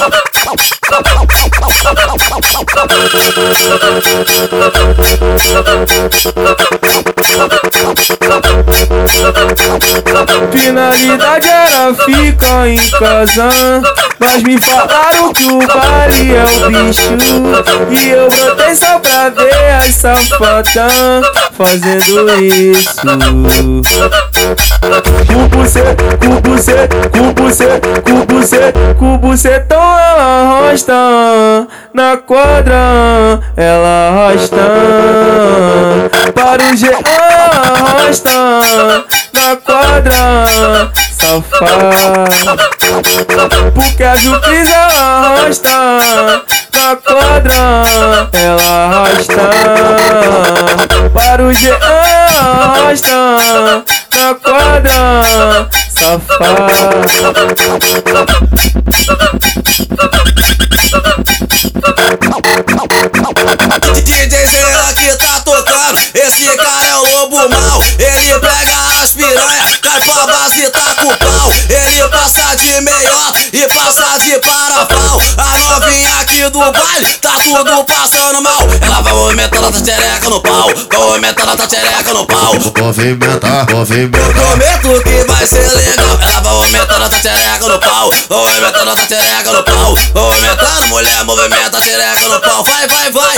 Thank you. Finalidade era ficar em casa Mas me falaram que o baile é o bicho. E eu brotei só pra ver as safadão fazendo isso. Com você, com você, com você, com você, com você tão ela arrasta Na quadra ela arrasta. Para o ela arrasta Na quadra safada Porque a Jupris ela arrasta Na quadra. Ela arrasta Para o G ela arrasta Na quadra. Safada DJ Zera que tá tocando, esse cara é o lobo mal. Ele e passa de parafal. A novinha aqui do baile tá tudo passando mal. Ela vai movimentando a xereca no pau, vai movimentando a xereca no pau. Movimentar, Eu movimentar. prometo que vai ser movimentando a xereca no pau, vai movimentando a xereca no pau. Vai movimentando, mulher, movimenta a xereca no pau. Vai, vai, vai.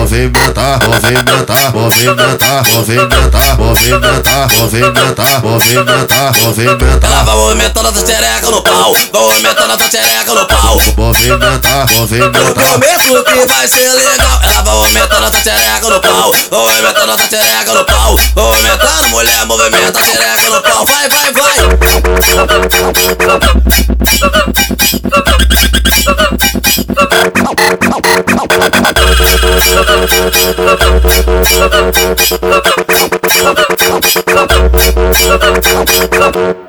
Movimentar, movimentar, movimentar, movimentar, movimentar, movimentar, movimentar, Ela movimentar, vai movimentando a xereca no pau, vai movimentando a xereca no pau. movimentar, Eu movimentar. prometo que vai ser legal. Ela vai movimentando a xereca no pau, vai movimentando a xereca no pau. Vai movimentando, mulher, movimenta a xereca no pau. Vai, vai, vai. Thank